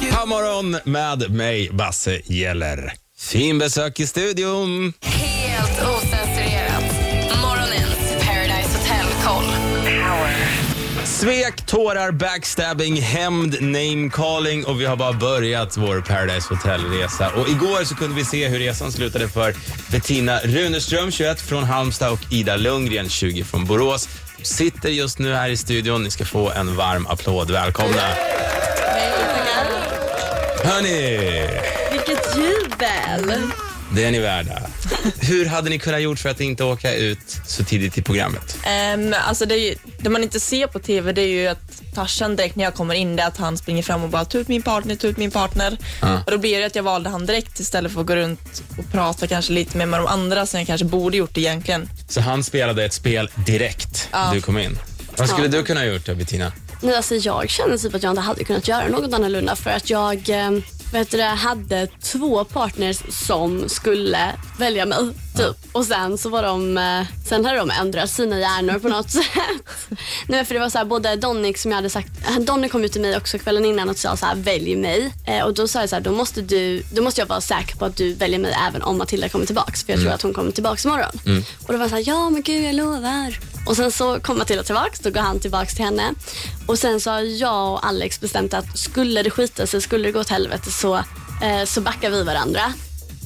God morgon med mig, Basse Geller. Fin besök i studion. Helt osensurerat. Morgonens Paradise Hotel-koll. Svek, tårar, backstabbing, hämnd, namecalling och vi har bara börjat vår Paradise Hotel-resa. Och igår så kunde vi se hur resan slutade för Bettina Runeström, 21 från Halmstad och Ida Lundgren, 20 från Borås. Sitter just nu här i studion. Ni ska få en varm applåd. Välkomna! Hörni, Vilket jubel! det är ni värda. Hur hade ni kunnat gjort för att inte åka ut så tidigt i programmet? Um, alltså det, ju, det man inte ser på TV det är ju att Tarzan direkt när jag kommer in det är att han springer fram och bara ta ut min partner, ta ut min partner. Ja. Och då blir det att jag valde han direkt istället för att gå runt och prata kanske lite mer med de andra som jag kanske borde gjort egentligen. Så han spelade ett spel direkt Ja. du kom in. Vad skulle du kunna ha gjort då, Bettina? Nej, alltså jag känner typ att jag inte hade kunnat göra något annorlunda för att jag eh, vet du, hade två partners som skulle välja mig. Typ. Och sen så var de, eh, sen hade de ändrat sina hjärnor på något sätt. Nej, för det var så här, både Donnik som jag hade sagt, eh, Donnik kom ju till mig också kvällen innan och sa så här, välj mig. Eh, och då sa jag så här, då måste, du, då måste jag vara säker på att du väljer mig även om Matilda kommer tillbaks. För jag tror att hon kommer tillbaks imorgon. Och då var jag så här, ja men gud jag lovar. Och sen så kom Matilda tillbaks, då går han tillbaks till henne. Och sen så har jag och Alex bestämt att skulle det skita sig, skulle det gå åt helvete så, eh, så backar vi varandra.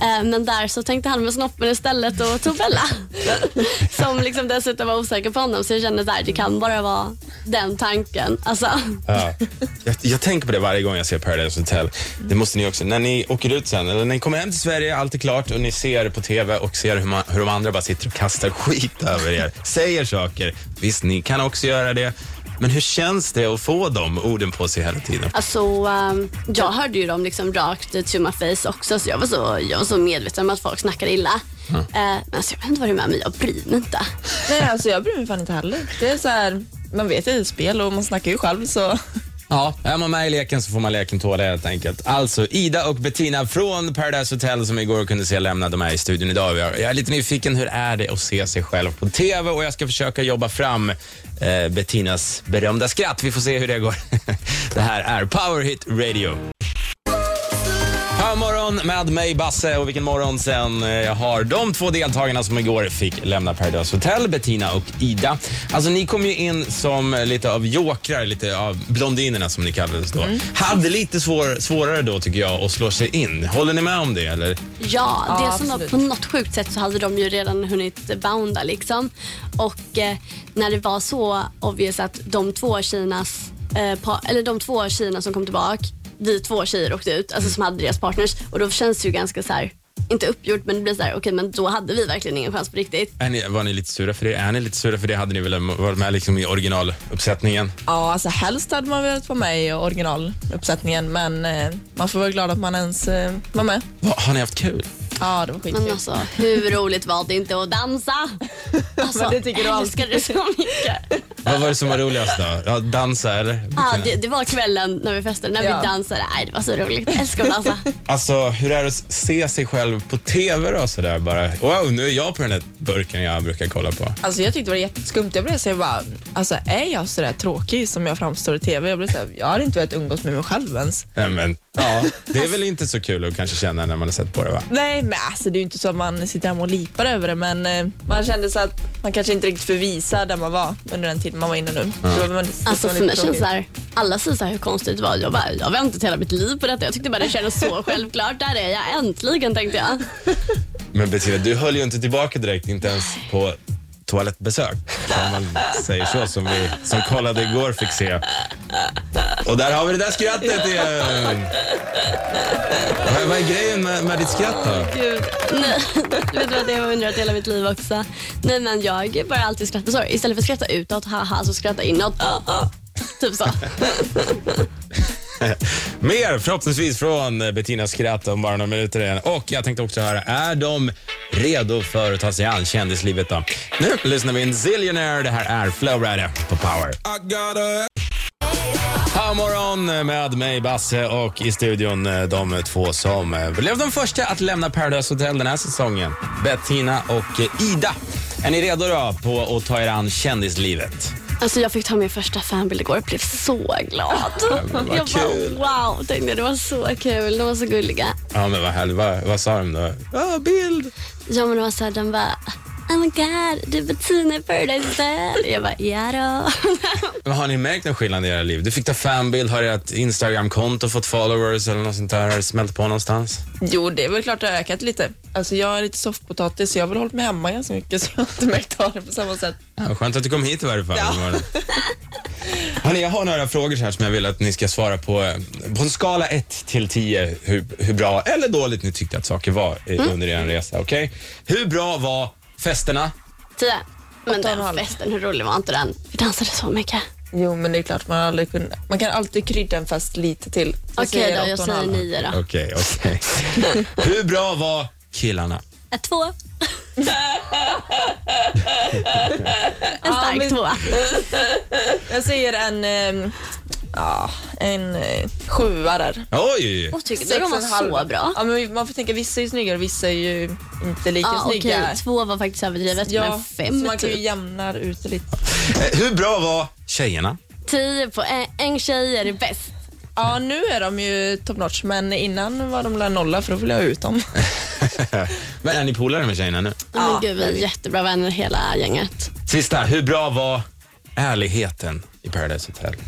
Eh, men där så tänkte han med snoppen istället och tog Bella. Som liksom dessutom var osäker på honom så jag kände att det kan bara vara den tanken. Alltså, Ja. Jag, jag tänker på det varje gång jag ser Paradise Hotel. Det måste ni också. När ni åker ut sen, eller när ni kommer hem till Sverige, allt är klart och ni ser på TV och ser hur, man, hur de andra bara sitter och kastar skit över er, säger saker. Visst, ni kan också göra det. Men hur känns det att få de orden på sig hela tiden? alltså ehm, jag hörde ju dem liksom rakt to my face också så jag var så, jag var så medveten om att folk snackade illa. Eh, men alltså, jag vet inte vad det är med mig, jag bryr mig inte. Nej, alltså jag bryr mig fan inte heller. Det är så här, man vet att det är ett spel och man snackar ju själv så. Ja, är man med i leken så får man leken tåla helt enkelt. Alltså Ida och Bettina från Paradise Hotel som igår kunde se lämnade mig i studion idag. Jag jag är lite nyfiken, hur är det att se sig själv på TV? Och jag ska försöka jobba fram eh, Bettinas berömda skratt. Vi får se hur det går. det här är Power Hit Radio morgon med mig Basse och vilken morgon sen. Eh, Jag har de två deltagarna som igår fick lämna Paradise Hotel, Bettina och Ida. Alltså ni kom ju in som lite av jokrar, lite av blondinerna som ni kallades då. Hade lite svår, svårare då tycker jag att slå sig in. Håller ni med om det eller? Ja, Ja, det som var på något sjukt sätt så hade de ju redan hunnit bounda liksom. Och eh, när det var så obvious att de två tjejernas, eh, eller de två tjejerna som kom tillbaka, vi två tjejer åkte ut, alltså som hade deras partners och då känns det ju ganska så här, inte uppgjort men det blir så här, okej men då hade vi verkligen ingen chans på riktigt. Är ni, var ni lite sura för det? Är ni lite sura för det? Hade ni väl varit med liksom i originaluppsättningen? Ja, alltså helst hade man velat vara med i originaluppsättningen men eh, man får vara glad att man ens eh, var med. Va, har ni haft kul? Ja, det var skitkul. Men alltså hur roligt var det inte att dansa? Alltså, Men det tycker du alltid. älskar det så mycket. Vad var det som var roligast då? Ja, dansa eller? Ja, det, det var kvällen när vi festade, när Ja. vi dansade. Nej, det var så roligt. Jag älskar att dansa. Alltså, hur är det att se sig själv på TV då sådär bara? Wow, nu är jag på den här burken jag brukar kolla på. Alltså jag tyckte det var jätteskumt. Jag blev så här bara, alltså är jag så där tråkig som jag framstår i TV? Jag blev så här, jag hade inte velat umgås med mig själv ens. Nej, men, ja, det är väl inte så kul att kanske känna när man har sett på det va? Nej, men alltså det är ju inte så att man sitter hemma och lipar över det, men eh, man kände så att man kanske inte riktigt förvisa där man var under den tiden man var inne nu. Var- det Alltså för mig känns det här, alla säger så här hur konstigt det var. Jag, bara, jag har väntat hela mitt liv på detta. Jag tyckte bara det kändes så självklart. Där är jag äntligen tänkte jag. Men Bettina, du höll ju inte tillbaka direkt, inte ens på toalettbesök. Om man säger så, som vi som kollade igår fick se. Och där har vi det där skrattet igen. Vad, vad är grejen med, med ditt skratt då? Gud, nej. Du vet vad det har jag undrat hela mitt liv också. Nej men jag bara alltid skrattar så. Istället för att skratta utåt, haha, så skratta inåt. Typ så. Mer förhoppningsvis från Bettinas skratt om bara några minuter igen. Och jag tänkte också höra, är de redo för att ta sig an kändislivet då? Nu lyssnar vi in Zillionaire. Det här är Flowrider på Power. God morgon med mig Basse och i studion eh, de två som eh, blev de första att lämna Paradise Hotel den här säsongen. Bettina och eh, Ida. Är ni redo då på att ta er an kändislivet? Alltså jag fick ta min första fanbild igår och blev så glad. vad jag kul. bara wow, tänkte jag, det var så kul. De var så gulliga. Ja, men vad härligt. Vad, vad sa de då? Ja, bild. Ja men det var så här, de bara Oh my god, du är Bettina i Paradise Hotel. Jag bara, ja då. Men har ni märkt någon skillnad i era liv? Du fick ta fanbild, har ert Instagram-konto fått followers eller något sånt där? Har det smält på någonstans? Jo, det är väl klart det har ökat lite. Alltså jag är lite soffpotatis så jag har väl hållit mig hemma ganska mycket så jag har inte märkt av det på samma sätt. Ja, skönt att du kom hit i varje fall. Ja. Hörrni, jag har några frågor här som jag vill att ni ska svara på. eh, På en skala 1 till 10, hur, hur bra eller dåligt ni tyckte att saker var eh, under er resa. Okej? Hur bra var festerna? Tio. Men den festen, hur rolig var inte den? Vi dansade så mycket. Jo, men det är klart man aldrig kunnat. Man kan alltid krydda en fest lite till. Okej säger då, jag säger nio då. Okej, okej. hur bra var killarna? Ett två. en Ja, stark men- tvåa. Jag säger en, eh, ja, en eh, sjua där. Oj! Och tyckte Sex de var och en halv. så bra. Ja, men man får tänka, vissa är ju snyggare och vissa är ju inte lika Ja, okej, snygga. två var faktiskt överdrivet, Ja, men fem så man kan ju typ. jämna ut det lite. Eh, Hur bra var tjejerna? Tio på en, en tjej är det bäst. Ja, nu är de ju top notch, men innan var de la nolla för då ville jag ha ut dem. Men är ni polare med tjejerna nu? Ja, Ja, men gud, vi är jättebra vänner hela gänget. Sista, hur bra var ärligheten i Paradise Hotel?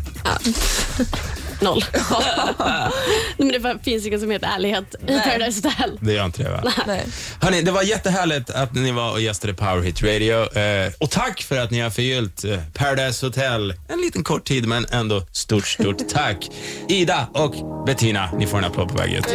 Noll. Nej, men det finns inget som heter ärlighet i. Paradise Hotel. Det gör inte det va? Nej. Hörni, det var jättehärligt att ni var och gästade Power Hit Radio. Eh, och tack för att ni har förgyllt eh, Paradise Hotel. En liten kort tid, men ändå stort, stort tack. Ida och Bettina, ni får en applåd på vägen ut.